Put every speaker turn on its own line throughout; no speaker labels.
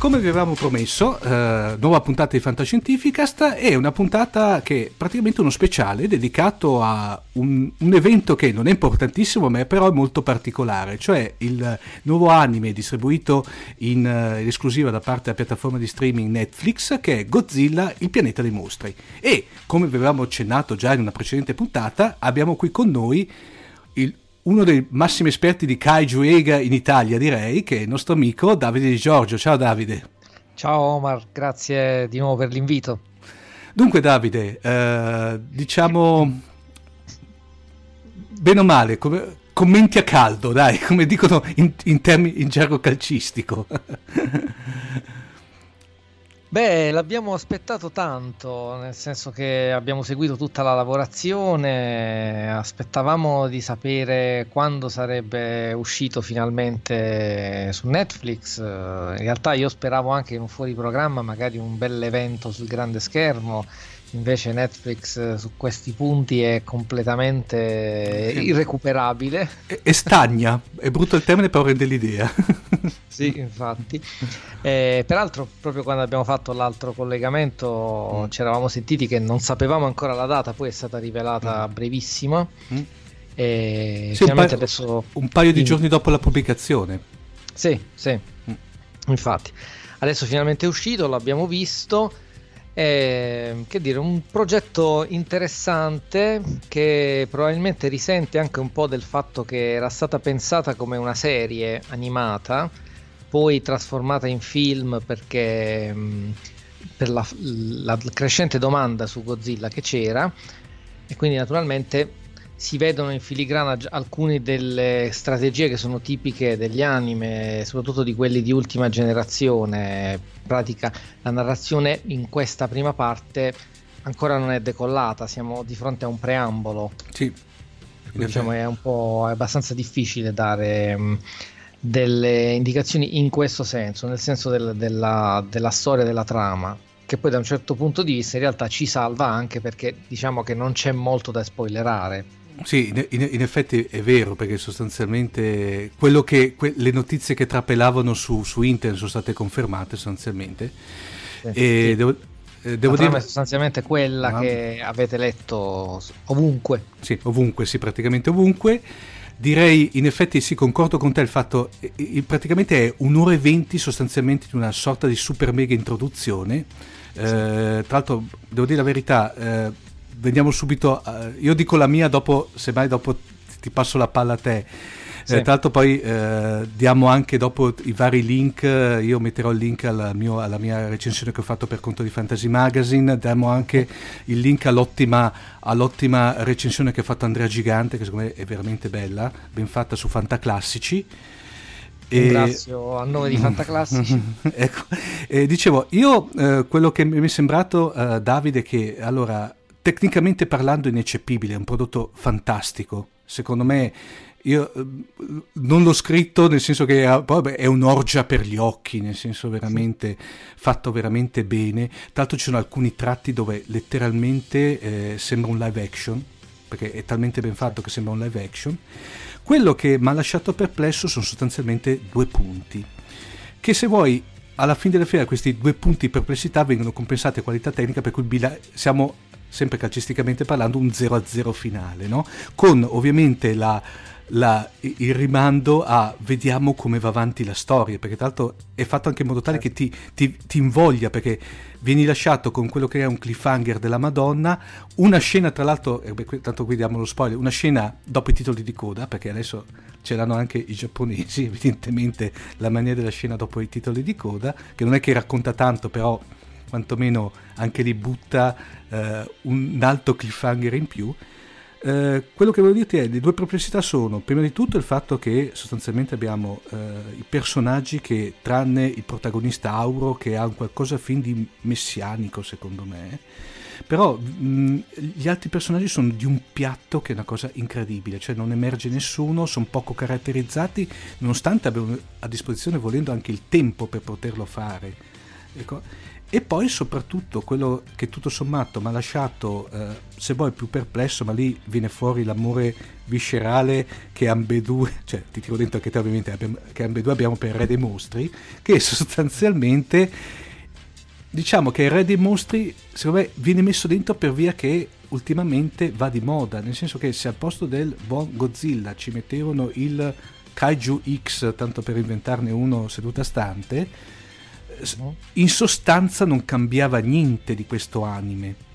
Come vi avevamo promesso, eh, nuova puntata di Fantascientificast è una puntata che è praticamente uno speciale dedicato a un, un, evento che non è importantissimo ma però è molto particolare, cioè il nuovo anime distribuito in uh, esclusiva da parte della piattaforma di streaming Netflix che è Godzilla, il pianeta dei mostri. E come vi avevamo accennato già in una precedente puntata, abbiamo qui con noi il uno dei massimi esperti di Kaiju Ega in Italia, direi, che è il nostro amico Davide Di Giorgio. Ciao Davide.
Ciao Omar, grazie di nuovo per l'invito.
Dunque Davide, eh, diciamo bene o male, come, commenti a caldo, dai, come dicono in, in, termini, in gergo calcistico.
Beh, l'abbiamo aspettato tanto, nel senso che abbiamo seguito tutta la lavorazione, aspettavamo di sapere quando sarebbe uscito finalmente su Netflix. In realtà io speravo anche in un fuori programma, magari un bel evento sul grande schermo Invece Netflix eh, su questi punti è completamente irrecuperabile.
E, stagna, è brutto il termine però rende l'idea.
sì, infatti. Eh, peraltro proprio quando abbiamo fatto l'altro collegamento mm. ci eravamo sentiti che non sapevamo ancora la data, poi è stata rivelata mm. brevissima. Mm.
E sì, un, paio, adesso... un paio di giorni dopo la pubblicazione.
Sì, sì. Mm. Infatti. Adesso finalmente è uscito, l'abbiamo visto è, che dire, un progetto interessante che probabilmente risente anche un po' del fatto che era stata pensata come una serie animata, poi trasformata in film perché per la, la crescente domanda su Godzilla che c'era. E quindi naturalmente si vedono in filigrana alcune delle strategie che sono tipiche degli anime, soprattutto di quelli di ultima generazione. In pratica la narrazione in questa prima parte ancora non è decollata, siamo di fronte a un preambolo.
Sì.
Quindi, diciamo, è un po' è abbastanza difficile dare mh, delle indicazioni in questo senso, nel senso del, della, della storia della trama che poi da un certo punto di vista in realtà ci salva anche perché diciamo che non c'è molto da spoilerare
sì, in, in, effetti è vero, perché sostanzialmente quello che, que, le notizie che trapelavano su, su, internet sono state confermate sostanzialmente.
Sì, e sì. devo, eh, devo dire... è sostanzialmente quella ah. che avete letto ovunque.
Sì, ovunque, sì, praticamente ovunque. Direi, in effetti sì, concordo con te il fatto, eh, praticamente è un'ora e venti sostanzialmente di una sorta di super mega introduzione. Eh, tra l'altro, devo dire la verità, eh, veniamo subito, uh, io dico la mia, dopo, semmai dopo ti passo la palla a te. Sì. Eh, tra l'altro poi eh, diamo anche dopo i vari link, io metterò il link alla, mio, alla, mia recensione che ho fatto per conto di Fantasy Magazine, diamo anche il link all'ottima, all'ottima recensione che ha fatto Andrea Gigante, che secondo me è veramente bella, ben fatta su Fantaclassici.
Ringrazio a nome di Fantaclassici.
ecco, e dicevo, io eh, quello che mi è sembrato, eh, Davide, che allora, tecnicamente parlando ineccepibile, è un prodotto fantastico. Secondo me io eh, non l'ho scritto nel senso che vabbè, è un'orgia per gli occhi, nel senso veramente fatto veramente bene. Tra l'altro ci sono alcuni tratti dove letteralmente eh, sembra un live action, perché è talmente ben fatto che sembra un live action. Quello che mi ha lasciato perplesso sono sostanzialmente due punti, che se vuoi alla fine della fiera questi due punti di perplessità vengono compensati a qualità tecnica per cui bila- siamo sempre calcisticamente parlando un 0-0 finale, no? con ovviamente la la, il rimando a vediamo come va avanti la storia, perché tra l'altro è fatto anche in modo tale che ti, ti, ti, invoglia, perché vieni lasciato con quello che è un cliffhanger della Madonna, una scena tra l'altro, eh, beh, tanto qui diamo lo spoiler, una scena dopo i titoli di coda, perché adesso ce l'hanno anche i giapponesi, evidentemente la maniera della scena dopo i titoli di coda, che non è che racconta tanto, però quantomeno anche lì butta eh, un alto cliffhanger in più. Eh, quello che voglio dirti è le due perplessità sono prima di tutto il fatto che sostanzialmente abbiamo eh, i personaggi che tranne il protagonista Auro che ha un qualcosa fin di messianico secondo me però mh, gli altri personaggi sono di un piatto che è una cosa incredibile cioè non emerge nessuno sono poco caratterizzati nonostante abbiano a disposizione volendo anche il tempo per poterlo fare. Ecco e poi soprattutto quello che tutto sommato mi ha lasciato, eh, se vuoi, più perplesso, ma lì viene fuori l'amore viscerale che ambedue, cioè ti tiro dentro anche te ovviamente, che ambedue abbiamo per Re dei Mostri, che sostanzialmente diciamo che il Re dei Mostri secondo me viene messo dentro per via che ultimamente va di moda, nel senso che se al posto del buon Godzilla ci mettevano il Kaiju X, tanto per inventarne uno seduta stante, in sostanza non cambiava niente di questo anime.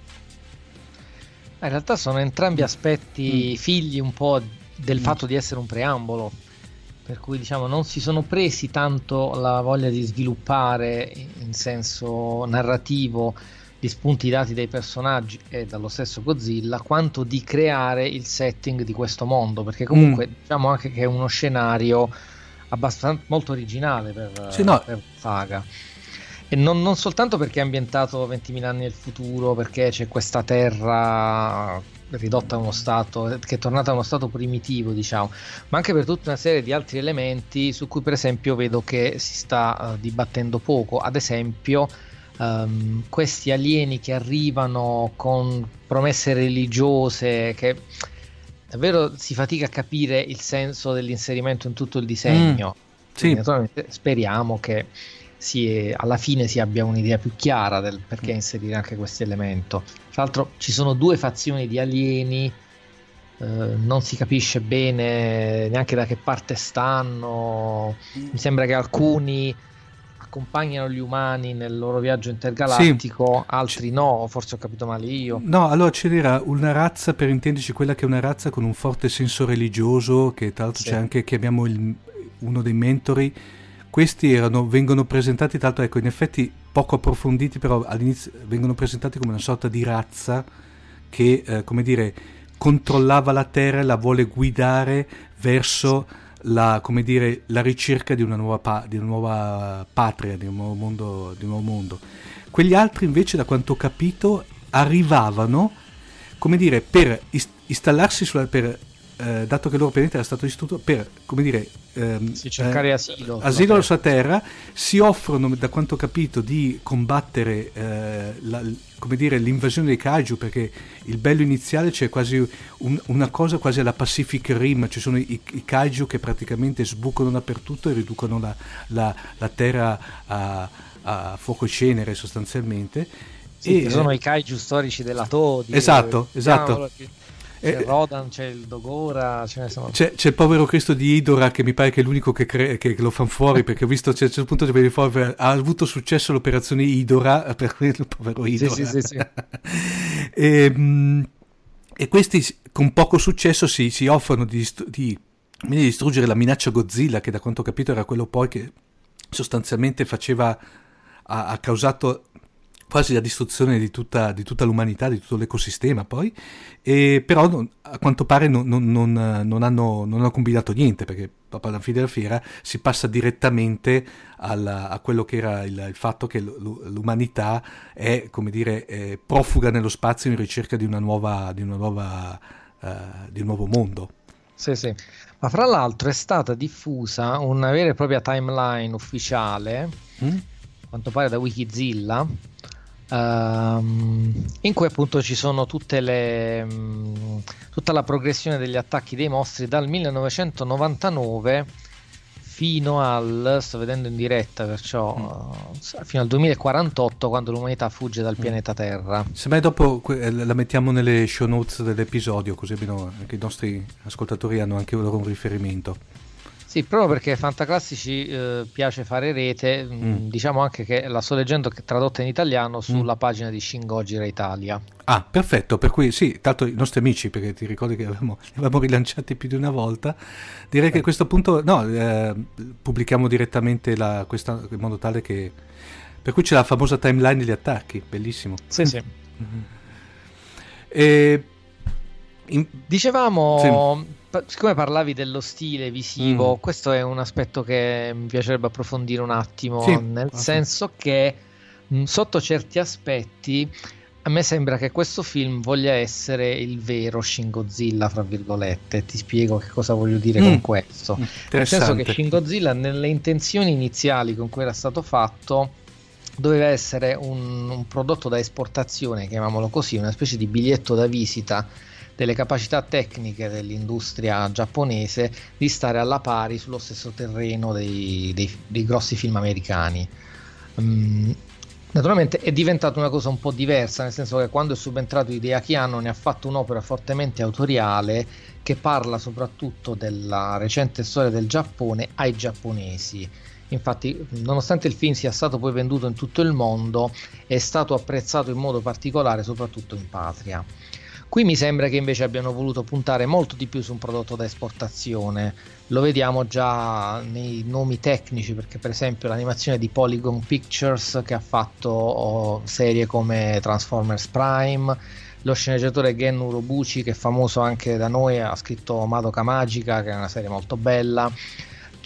In realtà sono entrambi aspetti mm. figli un po' del mm. fatto di essere un preambolo, per cui diciamo non si sono presi tanto la voglia di sviluppare in senso narrativo gli spunti dati dai personaggi e dallo stesso Godzilla, quanto di creare il setting di questo mondo, perché comunque mm. diciamo anche che è uno scenario abbastanza molto originale per, sì, no. per saga. E non, non, soltanto perché è ambientato 20.000 anni nel futuro, perché c'è questa terra ridotta a uno stato, che è tornata a uno stato primitivo, diciamo, ma anche per tutta una serie di altri elementi su cui per esempio vedo che si sta uh, dibattendo poco. Ad esempio, um, questi alieni che arrivano con promesse religiose che davvero si fatica a capire il senso dell'inserimento in tutto il disegno. Mm, sì. naturalmente speriamo che si, alla fine si abbia un'idea più chiara del perché mm. inserire anche questo elemento. Tra l'altro ci sono due fazioni di alieni, eh, non si capisce bene neanche da che parte stanno, mi sembra che alcuni accompagnano gli umani nel loro viaggio intergalattico, sì. altri no, forse ho capito male io.
No, allora c'era una razza, per intenderci, quella che è una razza con un forte senso religioso, che tra l'altro sì. c'è anche, che abbiamo il, uno dei mentori questi erano, vengono presentati, tra l'altro, ecco, in effetti poco approfonditi, però all'inizio vengono presentati come una sorta di razza che, eh, come dire, controllava la Terra e la vuole guidare verso la, dire, la ricerca di una, nuova pa- di una nuova patria, di un nuovo, mondo, di un nuovo mondo. Quegli altri invece, da quanto ho capito, arrivavano, come dire, per ist- installarsi sulla, per eh, dato che loro praticamente era stato istituto per, come dire,
ehm, sì, cercare eh, asilo,
asilo alla sua terra, si offrono, da quanto ho capito, di combattere eh, la, come dire, l'invasione dei kaiju, perché il bello iniziale c'è quasi un, una cosa quasi alla Pacific Rim, ci sono i, i, kaiju che praticamente sbucano dappertutto e riducono la, la, la terra a, a fuoco e cenere sostanzialmente.
Sì, e, sono i kaiju storici della Todi.
Esatto, esatto. Che
c'è eh, Rodan, c'è il Dogora,
c'è, c'è, il povero Cristo di Idora che mi pare che è l'unico che, cre- che lo fanno fuori perché ho visto a un certo punto di fuori, ha avuto successo l'operazione Idora per il povero Idora. Sì, sì, sì, e, ehm, e, questi con poco successo si, si offrono di, di, di distruggere la minaccia Godzilla, che da quanto ho capito era quello poi che sostanzialmente faceva, ha, ha causato quasi la distruzione di tutta, di tutta, l'umanità, di tutto l'ecosistema poi, e però non, a quanto pare non, non, non, hanno, non, hanno, combinato niente, perché dopo alla fine della fiera si passa direttamente alla, a quello che era il, il, fatto che l'umanità è, come dire, è profuga nello spazio in ricerca di, una nuova, di, una nuova, uh, di un nuovo mondo.
Sì, sì. Ma fra l'altro è stata diffusa una vera e propria timeline ufficiale, mm? a quanto pare da Wikizilla, Um, in cui appunto ci sono tutte le, um, tutta la progressione degli attacchi dei mostri dal 1999 fino al sto vedendo in diretta perciò mm. uh, fino al 2048 quando l'umanità fugge dal mm. pianeta Terra
se mai dopo eh, la mettiamo nelle show notes dell'episodio così anche i nostri ascoltatori hanno anche loro un riferimento
sì, proprio perché Fantaclassici eh, piace fare rete, mm. mm. diciamo anche che la sto leggendo tradotta in italiano sulla mm. pagina di Shingojira Italia.
Ah, perfetto, per cui sì, tanto i nostri amici, perché ti ricordi che avevamo, li avevamo rilanciati più di una volta, direi eh. che a questo punto, no, eh, pubblichiamo direttamente la, questa, in modo tale che... Per cui c'è la famosa timeline degli attacchi, bellissimo.
Sì, sì. e, in... Dicevamo... Sì siccome parlavi dello stile visivo, mm. questo è un aspetto che mi piacerebbe approfondire un attimo, sì, nel ah, senso che mh, sotto certi aspetti a me sembra che questo film voglia essere il vero Shin Godzilla, fra virgolette. Ti spiego che cosa voglio dire mm. con questo. Nel senso che Shin Godzilla, nelle intenzioni iniziali con cui era stato fatto, doveva essere un, un prodotto da esportazione, chiamiamolo così, una specie di biglietto da visita delle capacità tecniche dell'industria giapponese di stare alla pari sullo stesso terreno dei, dei, dei grossi film americani. Um, Naturalmente è diventata una cosa un po' diversa, nel senso che quando è subentrato Hideaki Anno ne ha fatto un'opera fortemente autoriale che parla soprattutto della recente storia del Giappone ai giapponesi. Infatti, nonostante il film sia stato poi venduto in tutto il mondo, è stato apprezzato in modo particolare soprattutto in patria. Qui mi sembra che invece abbiano voluto puntare molto di più su un prodotto da esportazione. Lo vediamo già nei nomi tecnici, perché per esempio l'animazione di Polygon Pictures che ha fatto oh, serie come Transformers Prime, lo sceneggiatore Gen Urobuchi che è famoso anche da noi, ha scritto Madoka Magica che è una serie molto bella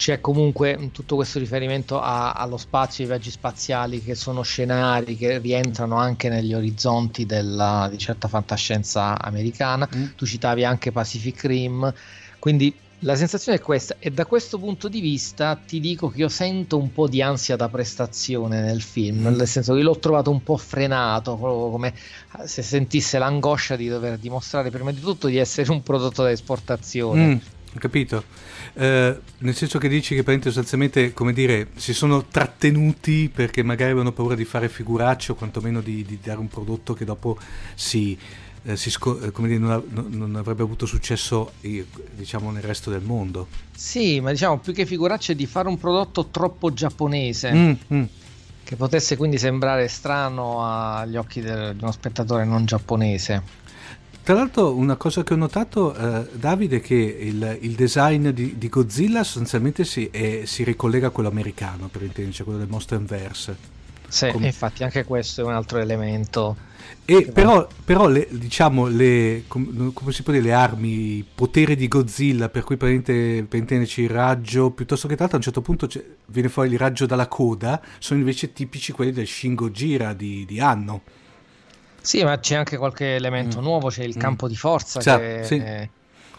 c'è comunque tutto questo riferimento a, allo spazio, ai viaggi spaziali che sono scenari che rientrano anche negli orizzonti della, di certa fantascienza americana. Mm. Tu citavi anche Pacific Rim, quindi la sensazione è questa e da questo punto di vista ti dico che io sento un po' di ansia da prestazione nel film, mm. nel senso che l'ho trovato un po' frenato, proprio come se sentisse l'angoscia di dover dimostrare prima di tutto di essere un prodotto da esportazione. Mm
ho capito. Eh, nel senso che dici che sostanzialmente, come dire, si sono trattenuti perché magari avevano paura di fare figuracce o quantomeno di, di dare un prodotto che dopo si, eh, si sco- eh, dire, non, non, avrebbe avuto successo eh, diciamo nel resto del mondo.
Sì, ma diciamo più che figuracce di fare un prodotto troppo giapponese. Mm, mm. Che potesse quindi sembrare strano agli occhi del, di uno spettatore non giapponese.
Tra l'altro una cosa che ho notato, eh, Davide, è che il, il design di, di, Godzilla sostanzialmente si, è, si, ricollega a quello americano, per intenderci, quello del Monsterverse.
Sì, Com- infatti anche questo è un altro elemento.
E però, però le, diciamo, le, com, come si può dire, le armi, i poteri di Godzilla, per cui per, intenderci il raggio, piuttosto che tanto a un certo punto viene fuori il raggio dalla coda, sono invece tipici quelli del Shin Gojira di, di Anno.
Sì, ma c'è anche qualche elemento mm. nuovo, c'è il mm. campo di forza sì, che, sì.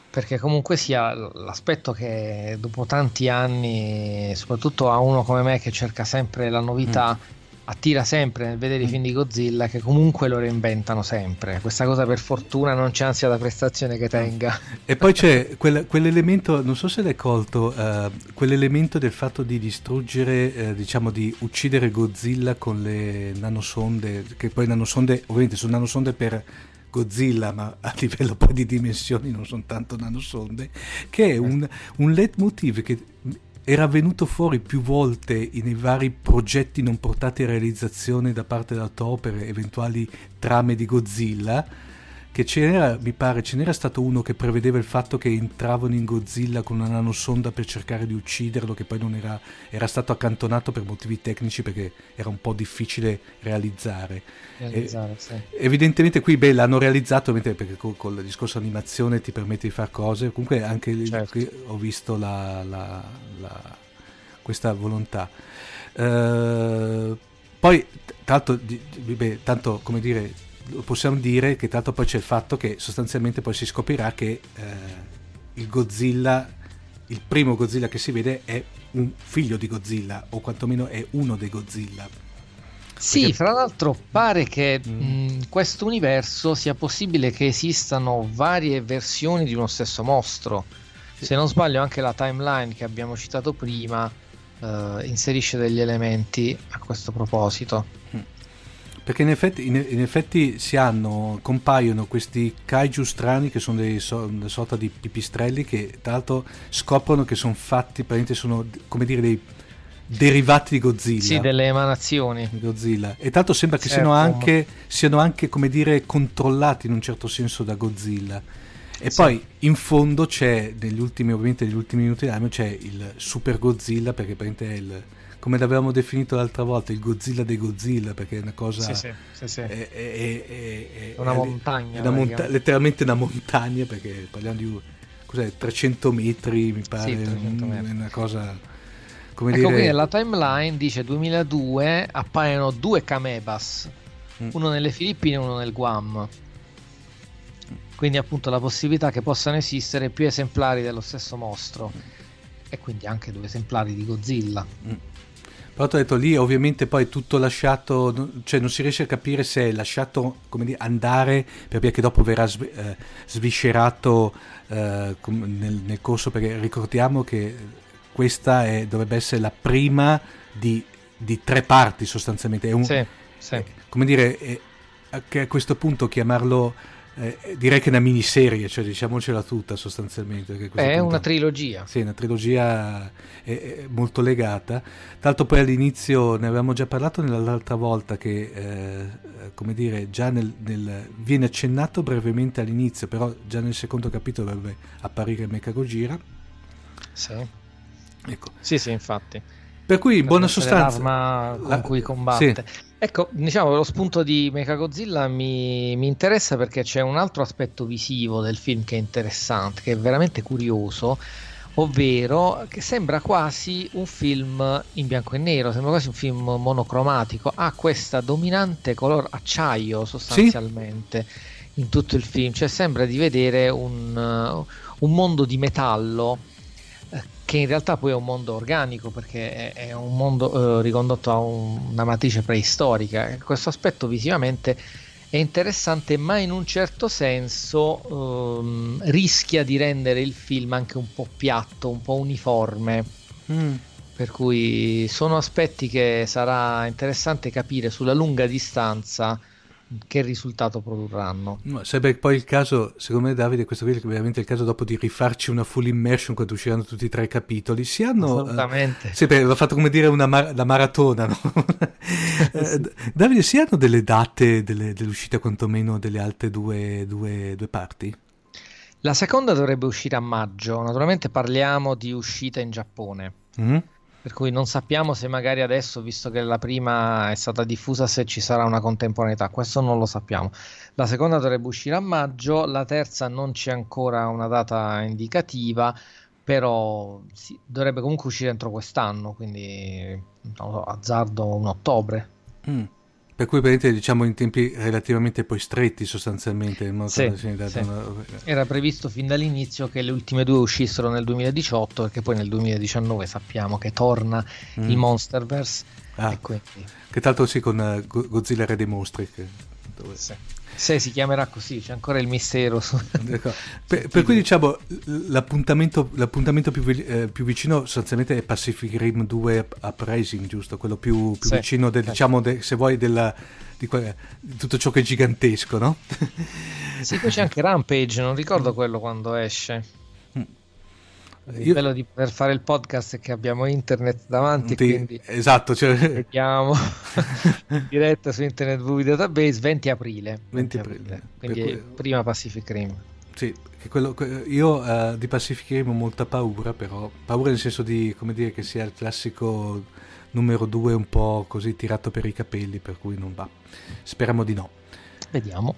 perché comunque sia l'aspetto che dopo tanti anni, soprattutto a uno come me che cerca sempre la novità, mm attira sempre nel vedere i mm. film di Godzilla che comunque lo reinventano sempre. Questa cosa per fortuna non c'è ansia da prestazione che tenga.
E poi c'è quel, quell'elemento, non so se l'hai colto, uh, quell'elemento del fatto di distruggere, uh, diciamo di uccidere Godzilla con le nanosonde, che poi nanosonde ovviamente sono nanosonde per Godzilla, ma a livello poi di dimensioni non sono tanto nanosonde, che è un, un leitmotiv che era venuto fuori più volte nei vari progetti non portati a realizzazione da parte della Toho per eventuali trame di Godzilla che c'era, mi pare, ce n'era stato uno che prevedeva il fatto che entravano in Godzilla con una nanosonda per cercare di ucciderlo, che poi non era, era stato accantonato per motivi tecnici perché era un po' difficile realizzare.
realizzare e, sì.
Evidentemente qui beh, l'hanno realizzato perché con, con, il discorso animazione ti permette di fare cose, comunque anche certo. qui ho visto la, la, la, questa volontà. Uh, poi, tanto, beh, tanto come dire possiamo dire che tanto poi c'è il fatto che sostanzialmente poi si scoprirà che eh, il Godzilla, il primo Godzilla che si vede è un figlio di Godzilla o quantomeno è uno dei Godzilla.
Sì, Perché... fra l'altro pare che mm. in questo universo sia possibile che esistano varie versioni di uno stesso mostro. Se non sbaglio anche la timeline che abbiamo citato prima uh, inserisce degli elementi a questo proposito.
Perché in effetti, in, in effetti, si hanno, compaiono questi kaiju strani che sono dei so, una sorta di pipistrelli che tra l'altro scoprono che sono fatti, praticamente sono come dire dei derivati di Godzilla.
Sì, delle emanazioni.
Di Godzilla. E tanto sembra che certo. siano, anche, siano anche, come dire, controllati in un certo senso da Godzilla. E sì. poi in fondo c'è, negli ultimi, ovviamente negli ultimi minuti dell'anno, c'è il Super Godzilla, perché praticamente è il come l'avevamo definito l'altra volta, il Godzilla dei Godzilla, perché è una cosa...
Sì, sì, sì,
è, è, è,
una montagna.
Una monta- letteralmente una montagna, perché parliamo di cos'è, 300 metri, mi pare, sì, metri. è una cosa... Come
ecco,
dire...
quindi la timeline dice 2002 appaiono due Kamebas, mm. uno nelle Filippine e uno nel Guam. Quindi appunto la possibilità che possano esistere più esemplari dello stesso mostro. E quindi anche due esemplari di Godzilla. Mm.
Però ho detto lì ovviamente poi tutto lasciato, cioè non si riesce a capire se è lasciato come dire, andare perché dopo verrà eh, sviscerato eh, nel, nel, corso, perché ricordiamo che questa è, dovrebbe essere la prima di, di tre parti sostanzialmente. È un,
sì, sì.
È, come dire, è, a questo punto chiamarlo eh, direi che è una miniserie, cioè diciamocela tutta sostanzialmente.
È punto, una trilogia.
Sì, una trilogia è, è molto legata. Tanto poi all'inizio ne avevamo già parlato l'altra volta che, eh, come dire, già nel, nel, viene accennato brevemente all'inizio, però già nel secondo capitolo dovrebbe apparire Mecha Gojira.
Sì. Ecco. Sì, sì, infatti.
Per cui in buona sostanza...
L'arma con la... cui combatte. Sì. Ecco, diciamo, lo spunto di Mechagodzilla mi, mi interessa perché c'è un altro aspetto visivo del film che è interessante, che è veramente curioso, ovvero che sembra quasi un film in bianco e nero, sembra quasi un film monocromatico, ha questa dominante color acciaio sostanzialmente sì. in tutto il film, cioè sembra di vedere un, un mondo di metallo che in realtà poi è un mondo organico perché è, un mondo eh, ricondotto a un, una matrice preistorica. Questo aspetto visivamente è interessante, ma in un certo senso ehm, rischia di rendere il film anche un po' piatto, un po' uniforme. Mm. Per cui sono aspetti che sarà interessante capire sulla lunga distanza che risultato produrranno.
No, sarebbe poi il caso, secondo me Davide, questo qui è veramente il caso dopo di rifarci una full immersion quando usciranno tutti i tre capitoli. Si hanno...
Assolutamente.
Eh, sempre, va fatto come dire una, mar- la maratona, no? eh, Davide, si hanno delle date delle, dell'uscita quantomeno delle altre due, due, due parti?
La seconda dovrebbe uscire a maggio, naturalmente parliamo di uscita in Giappone. Mm-hmm. Per cui non sappiamo se magari adesso, visto che la prima è stata diffusa, se ci sarà una contemporaneità. Questo non lo sappiamo. La seconda dovrebbe uscire a maggio, la terza non c'è ancora una data indicativa, però sì, dovrebbe comunque uscire entro quest'anno, quindi so, azzardo un ottobre.
Mm. Per cui vedete diciamo in tempi relativamente poi stretti sostanzialmente.
Sì, sì. Una... Era previsto fin dall'inizio che le ultime due uscissero nel 2018 perché poi nel 2019 sappiamo che torna mm. il Monsterverse.
Ah, quindi... Che tra l'altro sì con uh, Godzilla Re dei Mostri. Che...
Dove... Sì. Se si chiamerà così, c'è ancora il mistero. Su...
per, per, cui diciamo l'appuntamento, l'appuntamento più, eh, più, vicino sostanzialmente è Pacific Rim 2 Uprising, giusto? Quello più, più sì, vicino, del, diciamo, de, se vuoi, della, di, di, tutto ciò che è gigantesco, no?
sì, poi c'è anche Rampage, non ricordo quello quando esce.
Il Io... bello di poter fare il podcast è che abbiamo internet davanti, Ti... quindi
esatto, cioè...
vediamo diretta su Internet VV Database 20 aprile.
20 aprile.
Quindi cui... prima Pacific Rim.
Sì, quello, io uh, di Pacific Rim ho molta paura, però paura nel senso di, come dire, che sia il classico numero 2 un po' così tirato per i capelli, per cui non va. Speriamo di no.
Vediamo.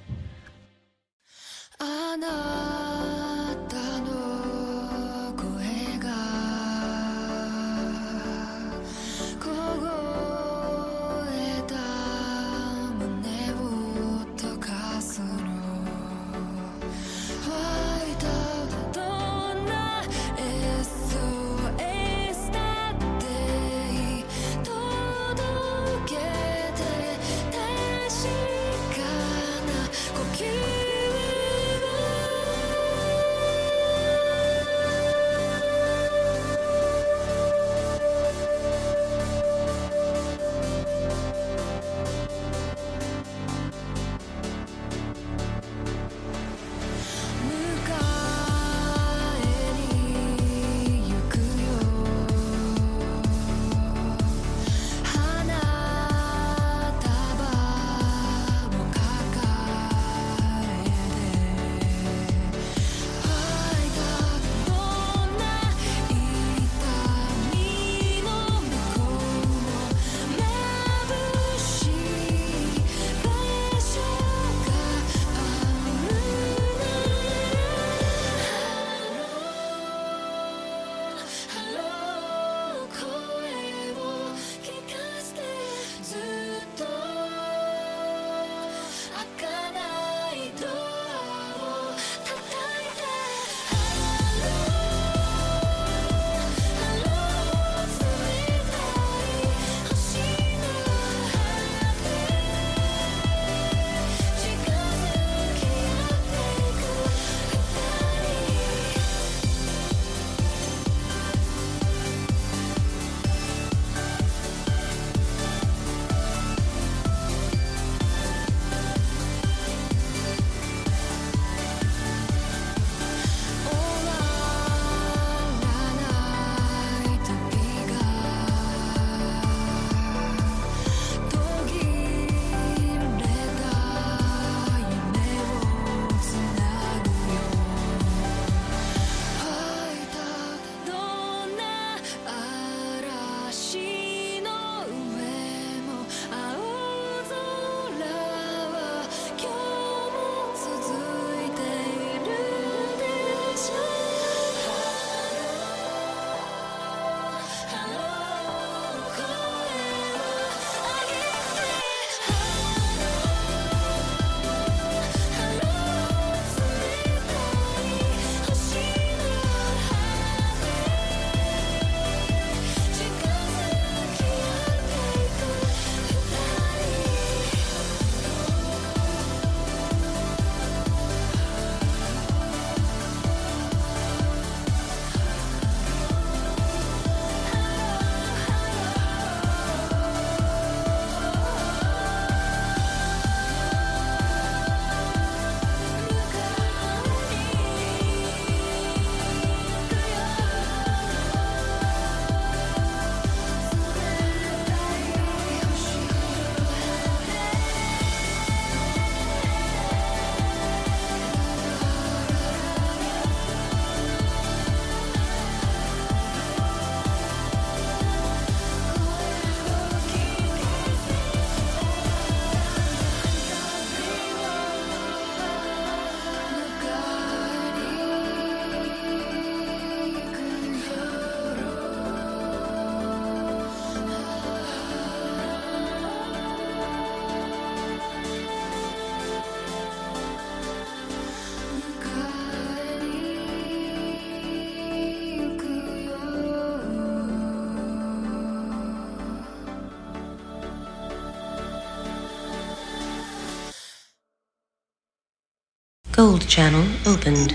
Gold Channel opened.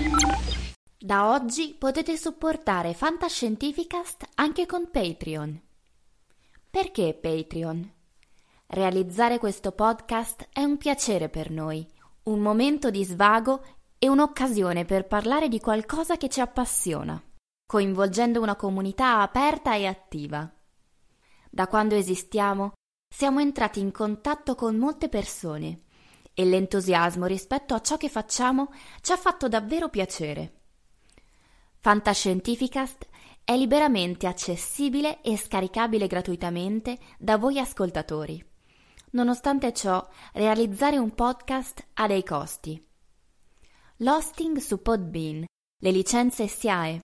Da oggi potete supportare Fantascientificast anche con Patreon. Perché Patreon? Realizzare questo podcast è un piacere per noi, un momento di svago e un'occasione per parlare di qualcosa che ci appassiona. coinvolgendo una comunità aperta e attiva. Da quando esistiamo, siamo entrati in contatto con molte persone e l'entusiasmo rispetto a ciò che facciamo ci ha fatto davvero piacere. Fantascientificast è liberamente accessibile e scaricabile gratuitamente da voi ascoltatori. Nonostante ciò, realizzare un podcast ha dei costi. L'hosting su Podbean, le licenze SIAE,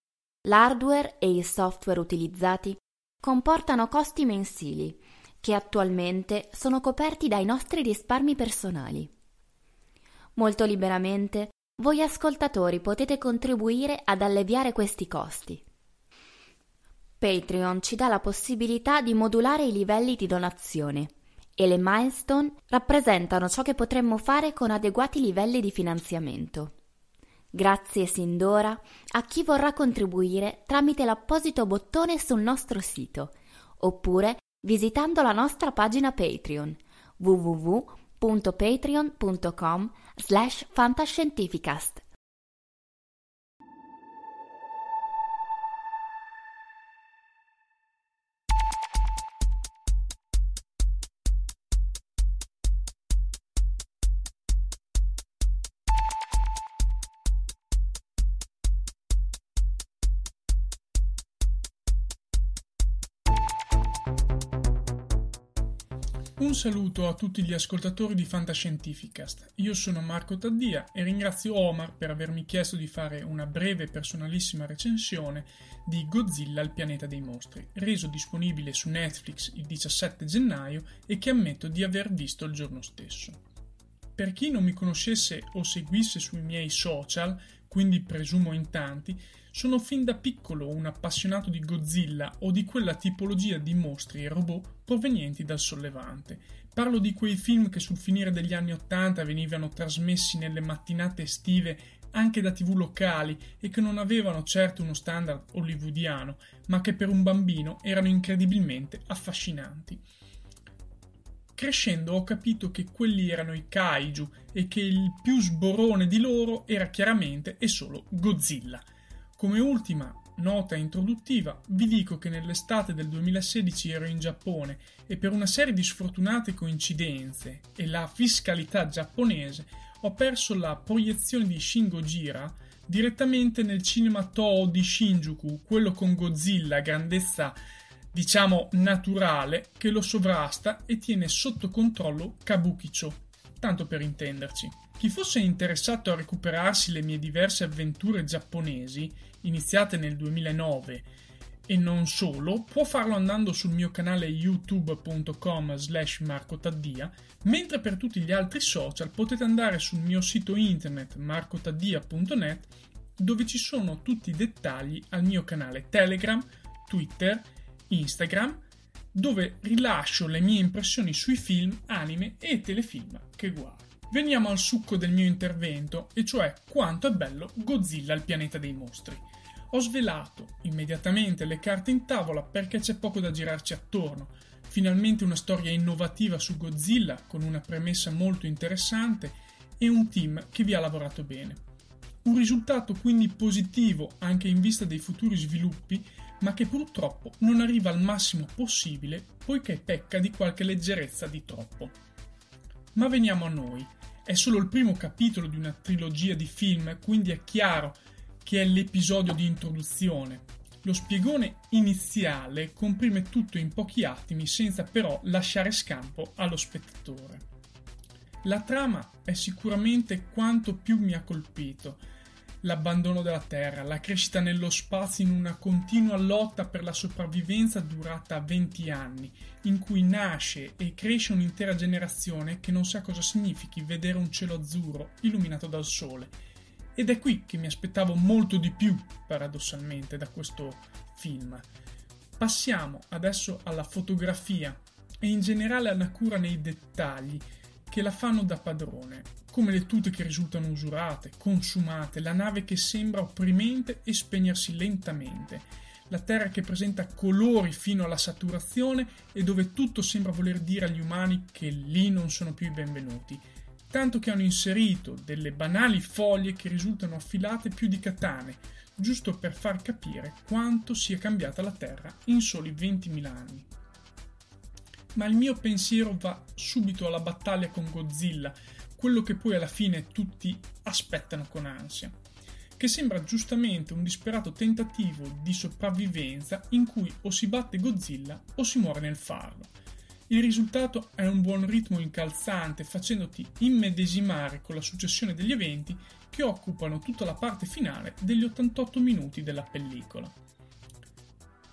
l'hardware e il software utilizzati comportano costi mensili che attualmente sono coperti dai nostri risparmi personali. Molto liberamente voi ascoltatori potete contribuire ad alleviare questi costi. Patreon ci dà la possibilità di modulare i livelli di donazione e le milestone rappresentano ciò che potremmo fare con adeguati livelli di finanziamento. Grazie sin d'ora a chi vorrà contribuire tramite l'apposito bottone sul nostro sito oppure visitando la nostra pagina Patreon www.patreon.com slash fantascientificast.
Un saluto a tutti gli ascoltatori di Fantascientificast. Io sono Marco Taddia e ringrazio Omar per avermi chiesto di fare una breve e personalissima recensione di Godzilla il pianeta dei mostri, reso disponibile su Netflix il 17 gennaio e che ammetto di aver visto il giorno stesso. Per chi non mi conoscesse o seguisse sui miei social, quindi presumo in tanti, sono fin da piccolo un appassionato di Godzilla o di quella tipologia di mostri e robot provenienti dal sollevante. Parlo di quei film che sul finire degli anni Ottanta venivano trasmessi nelle mattinate estive anche da tv locali e che non avevano certo uno standard hollywoodiano, ma che per un bambino erano incredibilmente affascinanti. Crescendo ho capito che quelli erano i kaiju e che il più sborone di loro era chiaramente e solo Godzilla. Come ultima nota introduttiva, vi dico che nell'estate del 2016 ero in Giappone e per una serie di sfortunate coincidenze e la fiscalità giapponese ho perso la proiezione di Shin Gojira direttamente nel cinema Toho di Shinjuku, quello con Godzilla, grandezza diciamo naturale, che lo sovrasta e tiene sotto controllo Kabukicho, tanto per intenderci. Chi fosse interessato a recuperarsi le mie diverse avventure giapponesi, iniziate nel 2009, e non solo, può farlo andando sul mio canale youtube.com slash marcotaddia, mentre per tutti gli altri social potete andare sul mio sito internet marcotaddia.net dove ci sono tutti i dettagli al mio canale Telegram, Twitter, Instagram, dove rilascio le mie impressioni sui film, anime e telefilm che guardo. Veniamo al succo del mio intervento, e cioè quanto è bello Godzilla il pianeta dei mostri. Ho svelato immediatamente le carte in tavola perché c'è poco da girarci attorno. Finalmente una storia innovativa su Godzilla con una premessa molto interessante e un team che vi ha lavorato bene. Un risultato quindi positivo anche in vista dei futuri sviluppi, ma che purtroppo non arriva al massimo possibile poiché pecca di qualche leggerezza di troppo. Ma veniamo a noi. È solo il primo capitolo di una trilogia di film, quindi è chiaro che è l'episodio di introduzione. Lo spiegone iniziale comprime tutto in pochi attimi senza però lasciare scampo allo spettatore. La trama è sicuramente quanto più mi ha colpito, l'abbandono della Terra, la crescita nello spazio in una continua lotta per la sopravvivenza durata 20 anni, in cui nasce e cresce un'intera generazione che non sa cosa significhi vedere un cielo azzurro illuminato dal sole. Ed è qui che mi aspettavo molto di più, paradossalmente, da questo film. Passiamo adesso alla fotografia e in generale alla cura nei dettagli che la fanno da padrone, come le tute che risultano usurate, consumate, la nave che sembra opprimente e spegnersi lentamente, la terra che presenta colori fino alla saturazione e dove tutto sembra voler dire agli umani che lì non sono più i benvenuti, tanto che hanno inserito delle banali foglie che risultano affilate più di katane, giusto per far capire quanto sia cambiata la Terra in soli 20.000 anni. Ma il mio pensiero va subito alla battaglia con Godzilla, quello che poi alla fine tutti aspettano con ansia, che sembra giustamente un disperato tentativo di sopravvivenza in cui o si batte Godzilla o si muore nel farlo. Il risultato è un buon ritmo incalzante, facendoti immedesimare con la successione degli eventi che occupano tutta la parte finale degli 88 minuti della pellicola.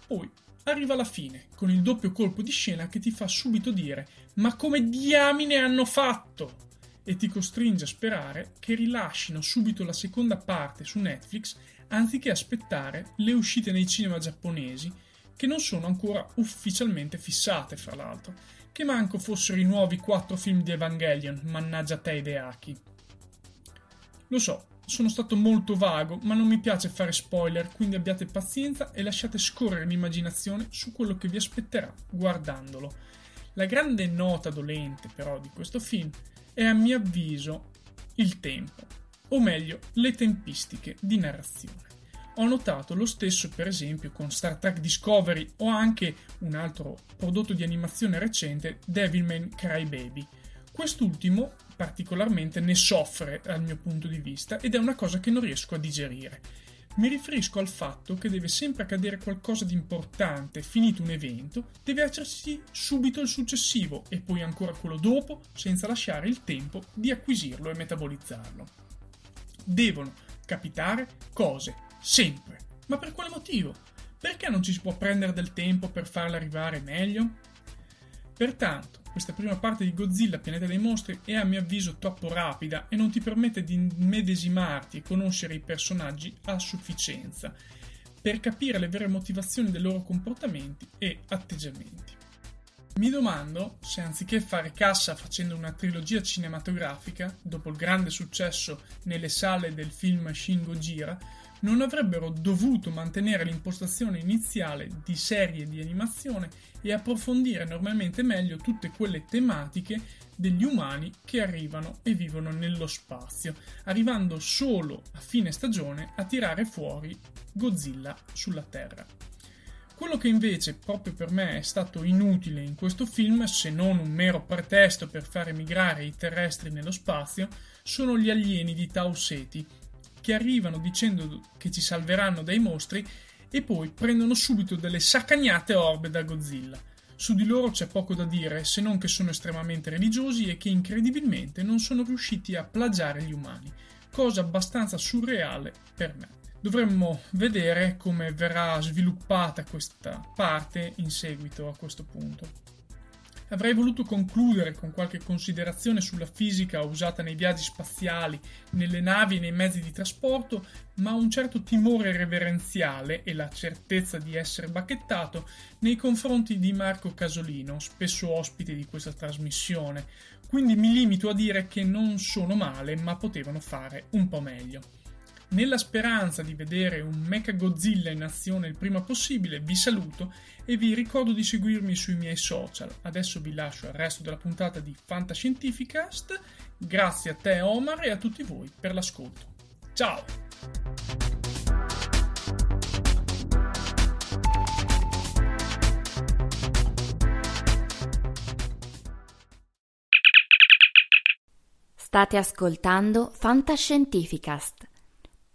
Poi arriva la fine, con il doppio colpo di scena che ti fa subito dire ma come diamine hanno fatto? E ti costringe a sperare che rilascino subito la seconda parte su Netflix anziché aspettare le uscite nei cinema giapponesi che non sono ancora ufficialmente fissate, fra l'altro. Che manco fossero i nuovi quattro film di Evangelion, mannaggia te Ideaki. Lo so, sono stato molto vago, ma non mi piace fare spoiler, quindi abbiate pazienza e lasciate scorrere l'immaginazione su quello che vi aspetterà guardandolo. La grande nota dolente, però, di questo film è a mio avviso il tempo, o meglio, le tempistiche di narrazione. Ho notato lo stesso per esempio con Star Trek Discovery o anche un altro prodotto di animazione recente, Devilman Crybaby. Quest'ultimo particolarmente ne soffre dal mio punto di vista ed è una cosa che non riesco a digerire. Mi riferisco al fatto che deve sempre accadere qualcosa di importante, finito un evento, deve esserci subito il successivo e poi ancora quello dopo, senza lasciare il tempo di acquisirlo e metabolizzarlo. Devono capitare cose Sempre. Ma per quale motivo? Perché non ci si può prendere del tempo per farla arrivare meglio? Pertanto, questa prima parte di Godzilla, Pianeta dei Mostri, è a mio avviso troppo rapida e non ti permette di medesimarti e conoscere i personaggi a sufficienza per capire le vere motivazioni dei loro comportamenti e atteggiamenti. Mi domando se anziché fare cassa facendo una trilogia cinematografica, dopo il grande successo nelle sale del film Shin Gojira, non avrebbero dovuto mantenere l'impostazione iniziale di serie di animazione e approfondire normalmente meglio tutte quelle tematiche degli umani che arrivano e vivono nello spazio, arrivando solo a fine stagione a tirare fuori Godzilla sulla Terra. Quello che invece proprio per me è stato inutile in questo film, se non un mero pretesto per far emigrare i terrestri nello spazio, sono gli alieni di Tau Ceti, che arrivano dicendo che ci salveranno dai mostri e poi prendono subito delle saccagnate orbe da Godzilla. Su di loro c'è poco da dire, se non che sono estremamente religiosi e che incredibilmente non sono riusciti a plagiare gli umani, cosa abbastanza surreale per me. Dovremmo vedere come verrà sviluppata questa parte in seguito a questo punto. Avrei voluto concludere con qualche considerazione sulla fisica usata nei viaggi spaziali, nelle navi e nei mezzi di trasporto, ma un certo timore reverenziale e la certezza di essere bacchettato nei confronti di Marco Casolino, spesso ospite di questa trasmissione, quindi mi limito a dire che non sono male, ma potevano fare un po' meglio. Nella speranza di vedere un Mecha Godzilla in azione il prima possibile, vi saluto e vi ricordo di seguirmi sui miei social. Adesso vi lascio al resto della puntata di Fantascientificast. Grazie a te Omar e a tutti voi per l'ascolto. Ciao!
State ascoltando Fantascientificast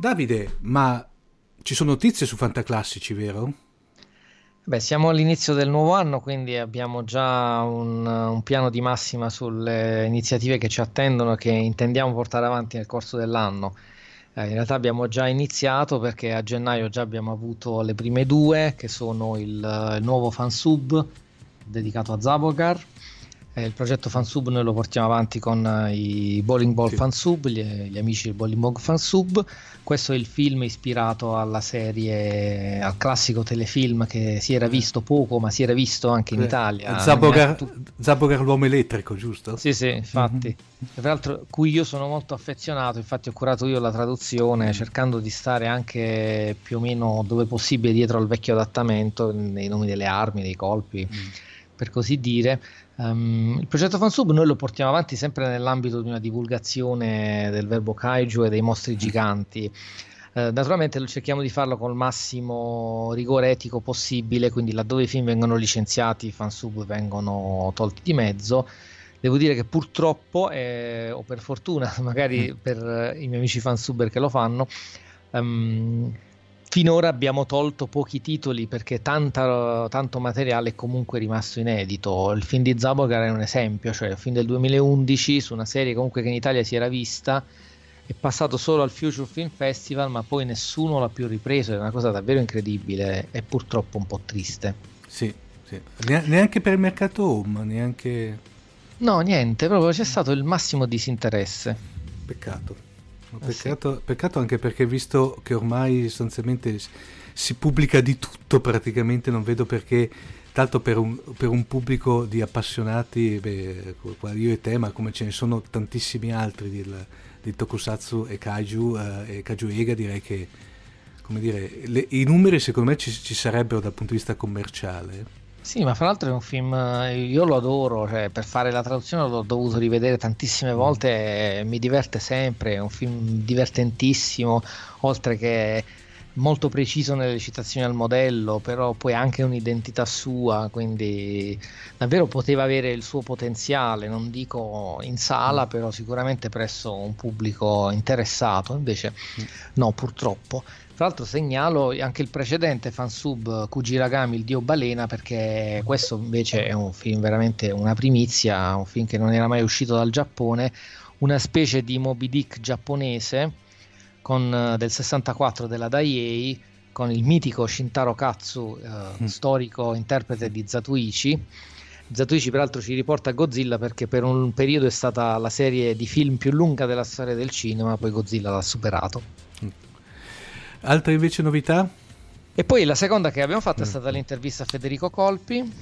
Davide, ma ci sono notizie su Fantaclassici, vero?
Beh, siamo all'inizio del nuovo anno, quindi abbiamo già un, un, piano di massima sulle iniziative che ci attendono e che intendiamo portare avanti nel corso dell'anno. Eh, in realtà abbiamo già iniziato perché a gennaio già abbiamo avuto le prime due, che sono il, il nuovo fansub dedicato a Zabogar, Eh, il progetto Fansub noi lo portiamo avanti con eh, i Bowling Ball sì. Fansub, gli, gli, amici del Bowling Ball Fansub. Questo è il film ispirato alla serie, al classico telefilm che si era visto poco, ma si era visto anche in eh, Italia.
Zabogar, Zabogar l'uomo elettrico, giusto?
Sì, sì, infatti. Mm-hmm. Tra l'altro, cui io sono molto affezionato, infatti ho curato io la traduzione, mm. cercando di stare anche più o meno dove possibile dietro al vecchio adattamento, nei nomi delle armi, dei colpi. Mm per così dire. Um, il progetto Fansub noi lo portiamo avanti sempre nell'ambito di una divulgazione del verbo kaiju e dei mostri giganti. Uh, naturalmente cerchiamo di farlo con il massimo rigore etico possibile, quindi laddove i film vengono licenziati, i fansub vengono tolti di mezzo. Devo dire che purtroppo, eh, o per fortuna, magari mm. per i miei amici fansubber che lo fanno, um, finora abbiamo tolto pochi titoli perché tanta, tanto materiale è comunque rimasto inedito. Il film di Zabogar è un esempio, cioè il film del 2011 su una serie comunque che in Italia si era vista, è passato solo al Future Film Festival, ma poi nessuno l'ha più ripreso, è una cosa davvero incredibile e purtroppo un po' triste.
Sì, sì. neanche per il mercato home, neanche...
No, niente, proprio c'è stato il massimo disinteresse.
Peccato. Peccato, sì. peccato, anche perché visto che ormai sostanzialmente si pubblica di tutto praticamente, non vedo perché, tanto per un, per un pubblico di appassionati, beh, io e te, ma come ce ne sono tantissimi altri di, di Tokusatsu e Kaiju eh, e Kaiju Ega, direi che come dire, le, i numeri secondo me ci, ci sarebbero dal punto di vista commerciale.
Sì, ma fra l'altro è un film, io lo adoro, cioè, per fare la traduzione l'ho dovuto rivedere tantissime volte mi diverte sempre, è un film divertentissimo, oltre che molto preciso nelle citazioni al modello, però poi anche un'identità sua, quindi davvero poteva avere il suo potenziale, non dico in sala, però sicuramente presso un pubblico interessato, invece no, purtroppo. Tra l'altro segnalo anche il precedente fansub Kujiragami, il dio balena, perché questo invece è un film veramente una primizia, un film che non era mai uscito dal Giappone, una specie di Moby Dick giapponese con, eh, del 64 della Daiei con il mitico Shintaro Katsu, eh, mm. storico interprete di Zatuichi. Zatuichi peraltro ci riporta Godzilla perché per un periodo è stata la serie di film più lunga della storia del cinema, poi Godzilla l'ha superato.
Altre invece novità?
E poi la seconda che abbiamo fatto è mm. stata l'intervista a Federico Colpi,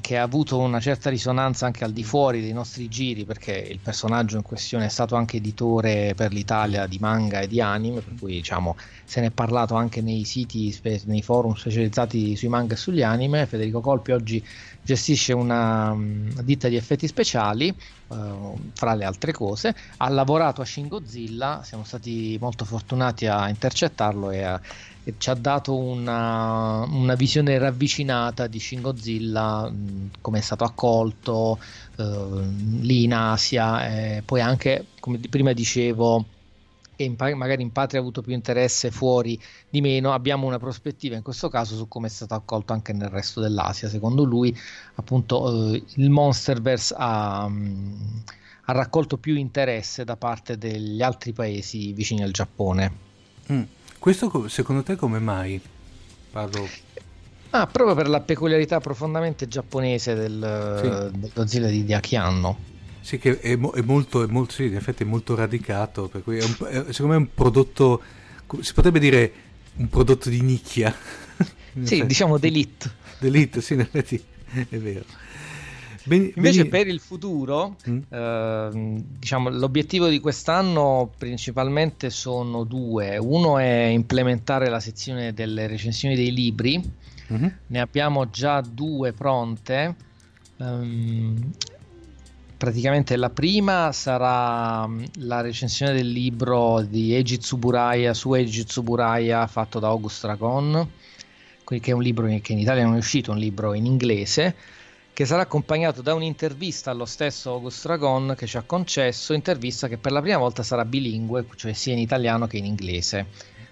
che ha avuto una certa risonanza anche al di fuori dei nostri giri, perché il personaggio in questione è stato anche editore per l'Italia di manga e di anime, per cui diciamo se ne è parlato anche nei siti, nei forum specializzati sui manga e sugli anime. Federico Colpi oggi gestisce una, una ditta di effetti speciali, uh, fra le altre cose, ha lavorato a Shin Godzilla, siamo stati molto fortunati a intercettarlo e, a, ci ha dato una, una, visione ravvicinata di Shin Godzilla, come è stato accolto uh, lì in Asia, e poi anche, come prima dicevo, che in, magari in patria ha avuto più interesse, fuori di meno, abbiamo una prospettiva in questo caso su come è stato accolto anche nel resto dell'Asia. Secondo lui, appunto, eh, il Monsterverse ha, um, ha, raccolto più interesse da parte degli altri paesi vicini al Giappone.
Mm. Questo secondo te come mai? Parlo...
Ah, proprio per la peculiarità profondamente giapponese del, sì. del Godzilla di, di.
Sì, che è, è, molto, è molto, sì, in effetti è molto radicato, per cui è un, è, secondo me è un prodotto, si potrebbe dire un prodotto di nicchia.
sì, effetti. diciamo d'elite.
D'elite, sì, in effetti è vero.
Ben, Invece ben... per il futuro, mm? eh, diciamo, l'obiettivo di quest'anno principalmente sono due. Uno è implementare la sezione delle recensioni dei libri, mm-hmm. ne abbiamo già due pronte. Um, praticamente la prima sarà mm, la recensione del libro di Eiji Tsuburaya su Eiji Tsuburaya fatto da August Dragon, che è un libro che in Italia non è uscito, un libro in inglese, che sarà accompagnato da un'intervista allo stesso August Dragon che ci ha concesso, intervista che per la prima volta sarà bilingue, cioè sia in italiano che in inglese,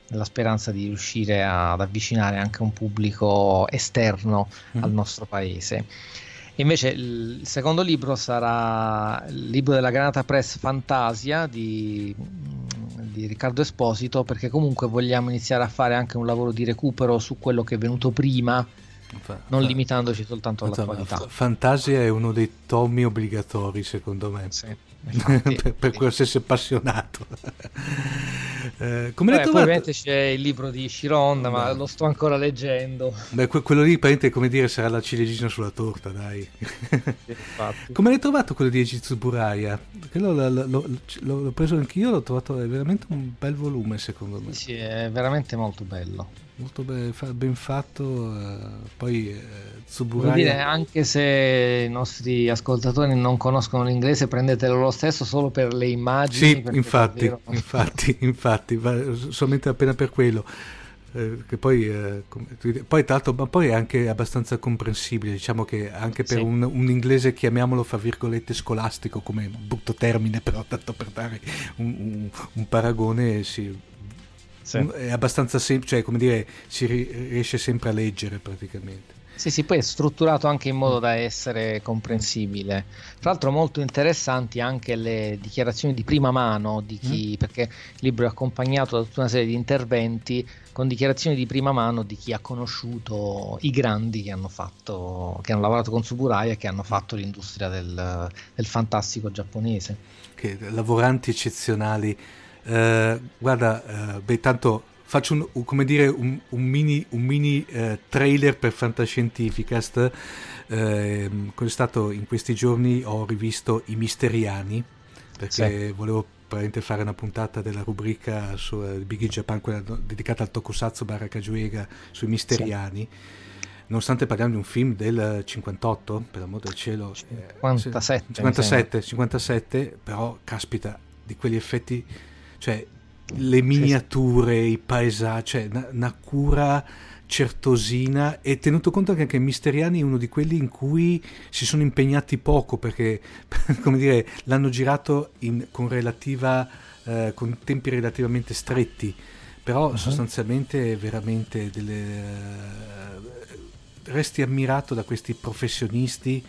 nella speranza di riuscire ad avvicinare anche un pubblico esterno mm. al nostro paese. Invece il secondo libro sarà il libro della Granata Press Fantasia di, di, Riccardo Esposito, perché comunque vogliamo iniziare a fare anche un lavoro di recupero su quello che è venuto prima fa, non limitandoci soltanto all'attualità. Fa,
Fantasia è uno dei tomi obbligatori, secondo me.
Sì,
per, per qualsiasi appassionato.
eh, come Beh, ovviamente c'è il libro di Chiron, ma lo sto ancora leggendo.
Beh, que- quello lì, come dire, sarà la ciliegina sulla torta, dai. come l'hai trovato quello di Egizu Buraya? Quello l- l- l- l'ho preso anch'io, l'ho trovato è veramente un bel volume, secondo me.
Sì, è veramente molto bello
molto ben, ben fatto. Eh, poi eh,
Tsuburaya... dire, anche se i nostri ascoltatori non conoscono l'inglese, prendetelo lo stesso solo per le immagini.
Sì, infatti, davvero... infatti, infatti, solamente appena per quello. Eh, che poi, eh, poi, tra l'altro, ma poi è anche abbastanza comprensibile, diciamo che anche per sì. un, un, inglese, chiamiamolo fra virgolette scolastico, come brutto termine, però tanto per dare un, un, un paragone, sì, sì. è abbastanza semplice, cioè come dire, si riesce sempre a leggere praticamente.
Sì, sì, poi è strutturato anche in modo da essere comprensibile. Tra l'altro molto interessanti anche le dichiarazioni di prima mano di chi, mm. perché il libro è accompagnato da tutta una serie di interventi con dichiarazioni di prima mano di chi ha conosciuto i grandi che hanno, fatto, che hanno lavorato con Suburaya e che hanno fatto l'industria del, del fantastico giapponese.
Che, lavoranti eccezionali eh, guarda, eh, beh, tanto faccio un, un, come dire, un, un mini, mini eh, trailer per Fantascientificast. Eh, stato in questi giorni ho rivisto I Misteriani perché sì. volevo fare una puntata della rubrica su uh, Big in Japan, quella dedicata al tokusatsu barra kajuega sui Misteriani. Sì nonostante parliamo di un film del 58, per l'amor del cielo.
57.
57, 57, però caspita, di quegli effetti cioè le miniature, i paesaggi, cioè una, cura certosina e tenuto conto che anche Misteriani è uno di quelli in cui si sono impegnati poco perché come dire l'hanno girato in, con, relativa, eh, con tempi relativamente stretti però uh-huh. sostanzialmente veramente delle, uh, resti ammirato da questi professionisti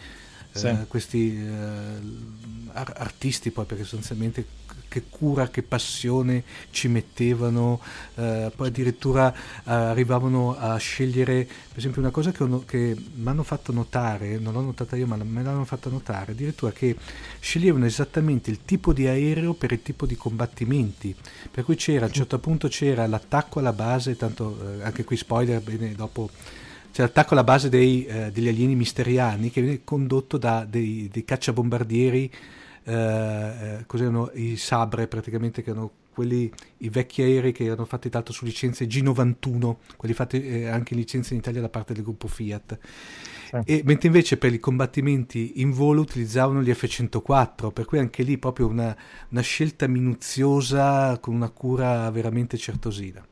sì. uh, questi uh, artisti poi perché sostanzialmente che cura, che passione ci mettevano, eh, poi addirittura eh, arrivavano a scegliere, per esempio una cosa che, che mi hanno fatto notare, non l'ho notata io ma me l'hanno fatta notare, addirittura che sceglievano esattamente il tipo di aereo per il tipo di combattimenti, per cui c'era a un certo punto c'era l'attacco alla base, tanto eh, anche qui spoiler, bene dopo c'è l'attacco alla base dei, eh, degli alieni misteriani che viene condotto da dei, dei cacciabombardieri eh, eh, cos'erano i Sabre praticamente che erano quelli, i vecchi aerei che erano fatti tanto su licenze G91, quelli fatti eh, anche in licenza in Italia da parte del gruppo Fiat. E, mentre invece per i combattimenti in volo utilizzavano gli F-104, per cui anche lì proprio una, una scelta minuziosa con una cura veramente certosina.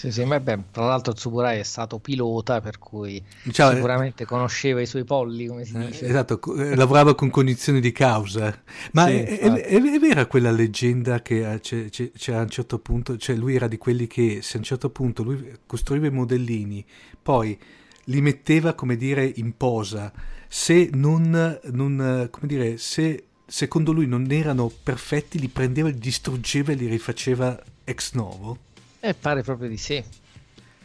Sì, sì, beh, tra l'altro Tsuburai è stato pilota, per cui diciamo, sicuramente conosceva i suoi polli, come si eh, dice.
Esatto, eh, lavorava con cognizione di causa. Ma sì, è, è, è, è, vera quella leggenda che c'è, c'è, c'è, a un certo punto, cioè lui era di quelli che se a un certo punto lui costruiva i modellini, poi li metteva, come dire, in posa, se non, non come dire, se secondo lui non erano perfetti, li prendeva, li distruggeva e li rifaceva ex novo?
Eh, pare proprio di sì.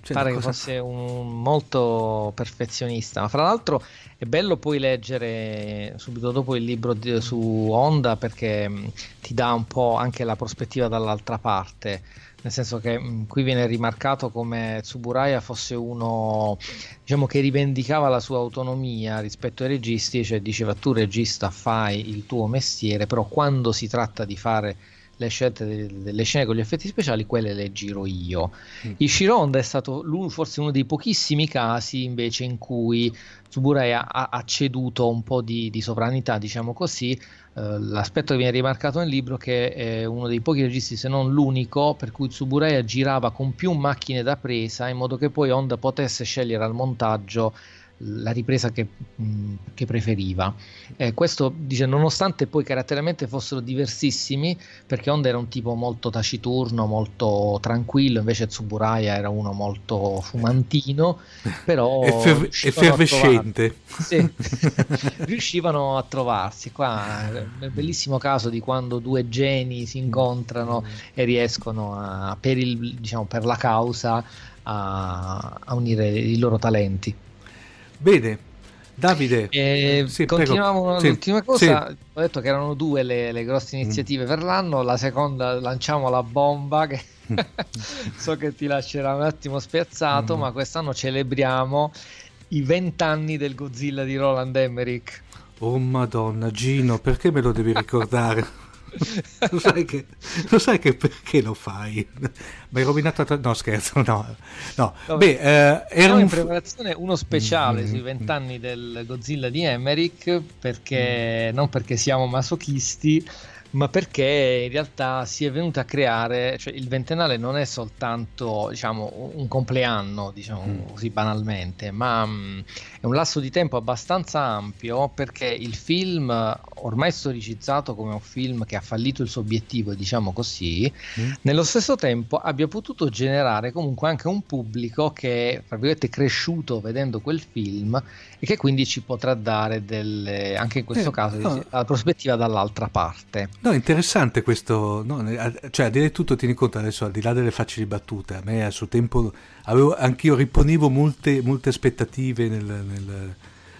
Cioè, pare che fosse un molto perfezionista. Ma fra l'altro è bello poi leggere subito dopo il libro di, su Honda perché mh, ti dà un po' anche la prospettiva dall'altra parte. Nel senso che mh, qui viene rimarcato come Tsuburaya fosse uno diciamo, che rivendicava la sua autonomia rispetto ai registi, cioè diceva tu regista fai il tuo mestiere, però quando si tratta di fare le scelte delle, delle scene con gli effetti speciali, quelle le giro io. Mm. Ishironda è stato lui, forse uno dei pochissimi casi invece in cui Tsuburaya ha, ha ceduto un po' di, di sovranità, diciamo così. Uh, l'aspetto che viene rimarcato nel libro è che è uno dei pochi registi, se non l'unico, per cui Tsuburaya girava con più macchine da presa in modo che poi Honda potesse scegliere al montaggio la ripresa che, mh, che preferiva. Eh, questo dice, nonostante poi caratterialmente fossero diversissimi, perché Honda era un tipo molto taciturno, molto tranquillo, invece Tsuburaya era uno molto fumantino, però
Effer- effervescente.
Sì, riuscivano a trovarsi. Qua è un bellissimo caso di quando due geni si incontrano e riescono a, per, il, diciamo, per la causa a, a unire i loro talenti.
Bene, Davide,
eh, sì, continuiamo sì, l'ultima cosa. Sì. Ho detto che erano due le, le grosse mm. iniziative mm. per l'anno. La seconda lanciamo la bomba che so che ti lascerà un attimo spiazzato, mm. ma quest'anno celebriamo i vent'anni del Godzilla di Roland Emmerich.
Oh madonna, Gino, perché me lo devi ricordare? lo, sai che, lo sai che perché lo fai? Mi hai rovinato. Tra... No, scherzo, no. no.
no Beh, eh, era un... in preparazione uno speciale mm-hmm. sui vent'anni del Godzilla di Emmerich, perché mm. non perché siamo masochisti ma perché in realtà si è venuto a creare, cioè il ventennale non è soltanto diciamo, un compleanno, diciamo mm. così banalmente, ma mh, mm, è un lasso di tempo abbastanza ampio perché il film, ormai storicizzato come un film che ha fallito il suo obiettivo, diciamo così, mm. nello stesso tempo abbia potuto generare comunque anche un pubblico che è cresciuto vedendo quel film e che quindi ci potrà dare delle, anche in questo eh, caso no. la prospettiva dall'altra parte.
No, interessante questo, no, cioè a dire tutto tieni conto adesso al di là delle facili battute, a me a suo tempo avevo, anch'io riponevo molte, molte aspettative nel, nel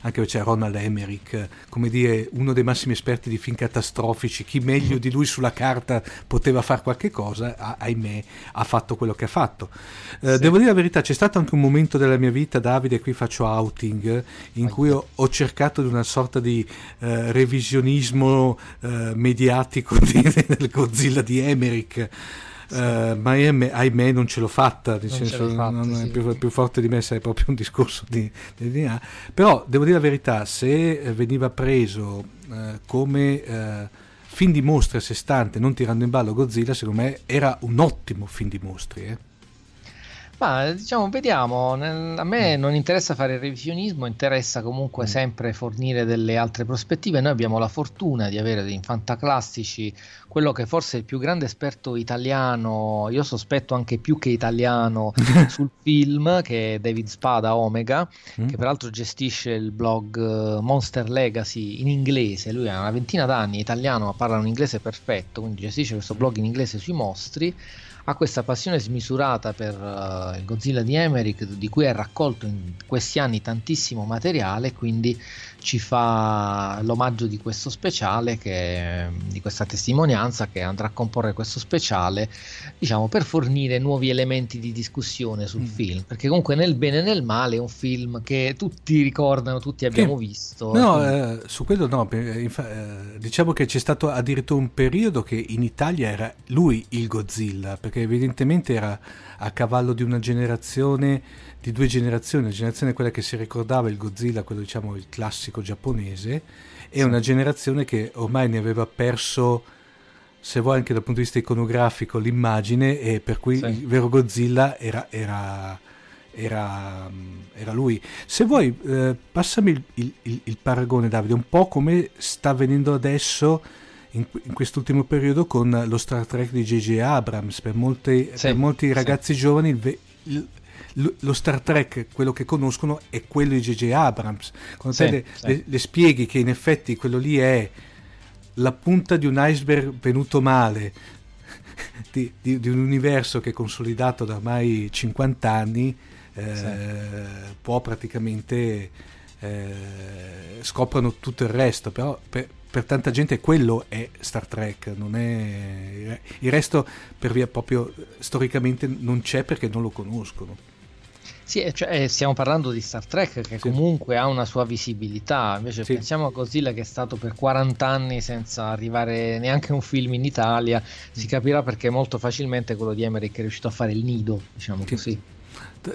anche perché c'è Ronald Emmerich, come dire, uno dei massimi esperti di film catastrofici, chi meglio di lui sulla carta poteva fare qualche cosa, ahimè, ha fatto quello che ha fatto. Eh, sì. Devo dire la verità, c'è stato anche un momento della mia vita, Davide, qui faccio outing, in cui ho, ho cercato di una sorta di eh, revisionismo eh, mediatico di, del Godzilla di Emmerich Uh, ma ahimè, ahimè, non ce l'ho fatta, nel senso fatta, non sì. è più, più, forte di me, è proprio un discorso di, di DNA. Però devo dire la verità, se veniva preso uh, come film di mostri a sé stante, non tirando in ballo Godzilla, secondo me era un ottimo film di mostri. Eh.
Ma diciamo, vediamo. a me mm. non interessa fare il revisionismo, interessa comunque mm. sempre fornire delle altre prospettive. Noi abbiamo la fortuna di avere dei fantaclassici, quello che forse è il più grande esperto italiano, io sospetto anche più che italiano, sul film, che è David Spada Omega, mm. che peraltro gestisce il blog eh, Monster Legacy in inglese. Lui ha una ventina d'anni, italiano, ma parla un inglese perfetto, quindi gestisce questo blog in inglese sui mostri ha questa passione smisurata per uh, il Godzilla di Emmerich di cui ha raccolto in questi anni tantissimo materiale quindi ci fa l'omaggio di questo speciale che, di questa testimonianza che andrà a comporre questo speciale diciamo per fornire nuovi elementi di discussione sul mm. film. Perché comunque nel bene e nel male è un film che tutti ricordano tutti abbiamo che, visto.
No eh, su quello no infa- eh, diciamo che c'è stato addirittura un periodo che in Italia era lui il Godzilla perché evidentemente era a cavallo di una generazione di due generazioni, una generazione quella che si ricordava il Godzilla, quello diciamo il classico giapponese, e una generazione che ormai ne aveva perso, se vuoi anche dal punto di vista iconografico, l'immagine, e per cui sì. il vero Godzilla era, era, era, era lui. Se vuoi, eh, passami il, il, il, il, paragone, Davide, un po' come sta avvenendo adesso. In, in quest'ultimo periodo con lo Star Trek di J.J. Abrams per, molti, sì, per molti ragazzi sì. giovani il, lo Star Trek, quello che conoscono, è quello di J.J. Abrams. Quando sì, te sì. Le, le, spieghi che in effetti quello lì è la punta di un iceberg venuto male, di, di, di un universo che è consolidato da ormai 50 anni, eh, sì. può praticamente eh, scoprono tutto il resto, però per, per, tanta gente quello è Star Trek, non è, il resto per via proprio storicamente non c'è perché non lo conoscono.
Sì, cioè, eh, stiamo parlando di Star Trek che sì. comunque ha una sua visibilità, invece sì. pensiamo a Godzilla che è stato per 40 anni senza arrivare neanche un film in Italia, si mm. capirà perché molto facilmente quello di Emmerich è riuscito a fare il nido, diciamo sì. così.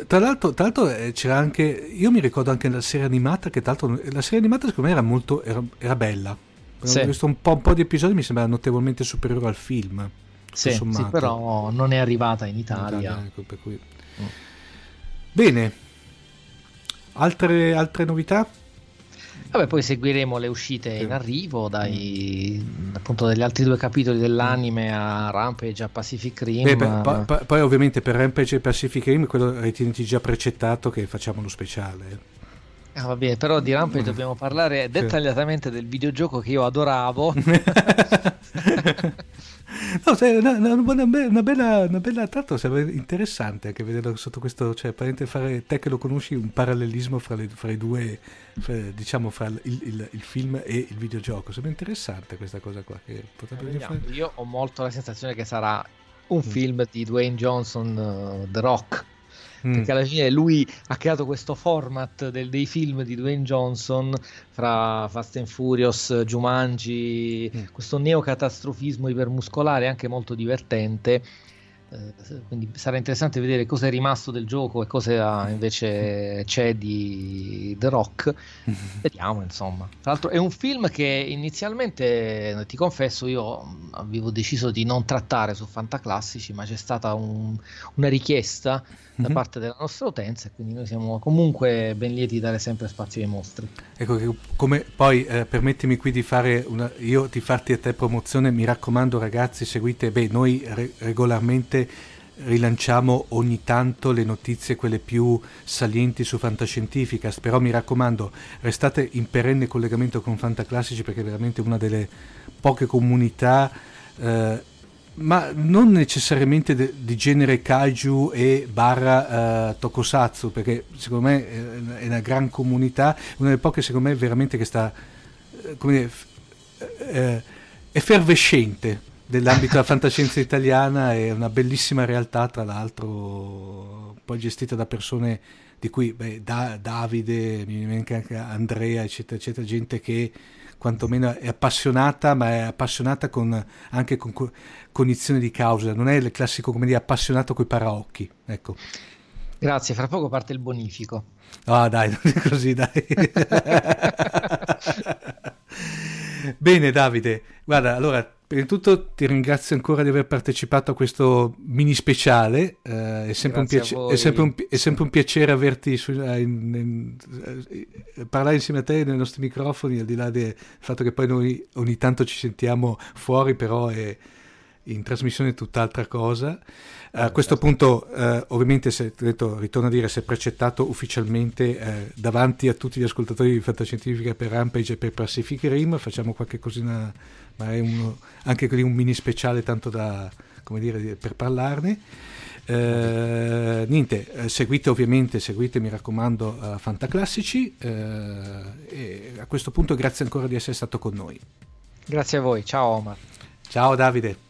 Tra l'altro, tra l'altro, eh, c'era anche, io mi ricordo anche la serie animata, che tra l'altro la serie animata secondo me era molto, era, era bella. Sì. Ho visto un po', un po', di episodi, mi sembra notevolmente superiore al film.
Sì, sì, però non è arrivata in Italia. In Italia ecco,
cui... mm. Bene, altre, altre novità?
Vabbè, poi seguiremo le uscite in arrivo dai appunto dagli altri due capitoli dell'anime a Rampage a Pacific Rim. Beh,
per, pa, pa, poi ovviamente per Rampage e Pacific Rim quello ritieniti già precettato che facciamo lo speciale.
Ah, va bene, però di Rampage dobbiamo parlare dettagliatamente del videogioco che io adoravo.
No, una, una, una, una, bella, una bella, tanto sarebbe interessante anche vederlo sotto questo, cioè fare te che lo conosci un parallelismo fra, le, fra i due, fra, diciamo fra il, il, il, film e il videogioco, sarebbe interessante questa cosa qua. Che
potrebbe fare... Io ho molto la sensazione che sarà un mm. film di Dwayne Johnson, uh, The Rock, mm. perché alla fine lui ha creato questo format del, dei film di Dwayne Johnson fra Fast and Furious, Jumanji, mm. questo neocatastrofismo ipermuscolare anche molto divertente quindi sarà interessante vedere cosa è rimasto del gioco e cosa invece c'è di The Rock. Vediamo, insomma. Tra l'altro è un film che inizialmente, ti confesso, io avevo deciso di non trattare su Fantaclassici, ma c'è stata un, una richiesta da mm-hmm. parte della nostra utenza e quindi noi siamo comunque ben lieti di dare sempre spazio ai mostri.
Ecco, come poi eh, permettimi qui di fare una, io di farti a te promozione, mi raccomando ragazzi, seguite, beh, noi re- regolarmente rilanciamo ogni tanto le notizie quelle più salienti su Fantascientificast, però mi raccomando, restate in perenne collegamento con Fantaclassici perché è veramente una delle poche comunità eh, ma non necessariamente de, di genere kaiju e barra uh, tokusatsu, perché secondo me è una gran comunità, una delle poche secondo me veramente che sta, uh, come dire, uh, effervescente dell'ambito della fantascienza italiana, è una bellissima realtà tra l'altro, poi gestita da persone di cui beh, da, Davide, mi viene anche Andrea, eccetera, eccetera, gente che quantomeno è appassionata, ma è appassionata con, anche con cognizione di causa, non è il classico come dire appassionato coi paraocchi. Ecco.
Grazie, fra poco parte il bonifico.
Ah, dai, non è così, dai. Bene, Davide, guarda, allora Prima di tutto ti ringrazio ancora di aver partecipato a questo mini speciale, eh, è, sempre piace- è, sempre un, è, sempre un piacere averti su, eh, in, in, in, eh, parlare insieme a te nei nostri microfoni, al di là del fatto che poi noi ogni tanto ci sentiamo fuori, però è in trasmissione tutt'altra cosa. A questo punto, eh, ovviamente, se, detto, ritorno a dire, se è precettato ufficialmente eh, davanti a tutti gli ascoltatori di Fantascientifica per Rampage e per Pacific Rim, facciamo qualche cosina ma è uno, anche lì un mini speciale tanto da, come dire, per parlarne. Eh, niente, eh, seguite ovviamente, seguite mi raccomando uh, Fantaclassici eh, e a questo punto grazie ancora di essere stato con noi.
Grazie a voi, ciao Omar.
Ciao Davide.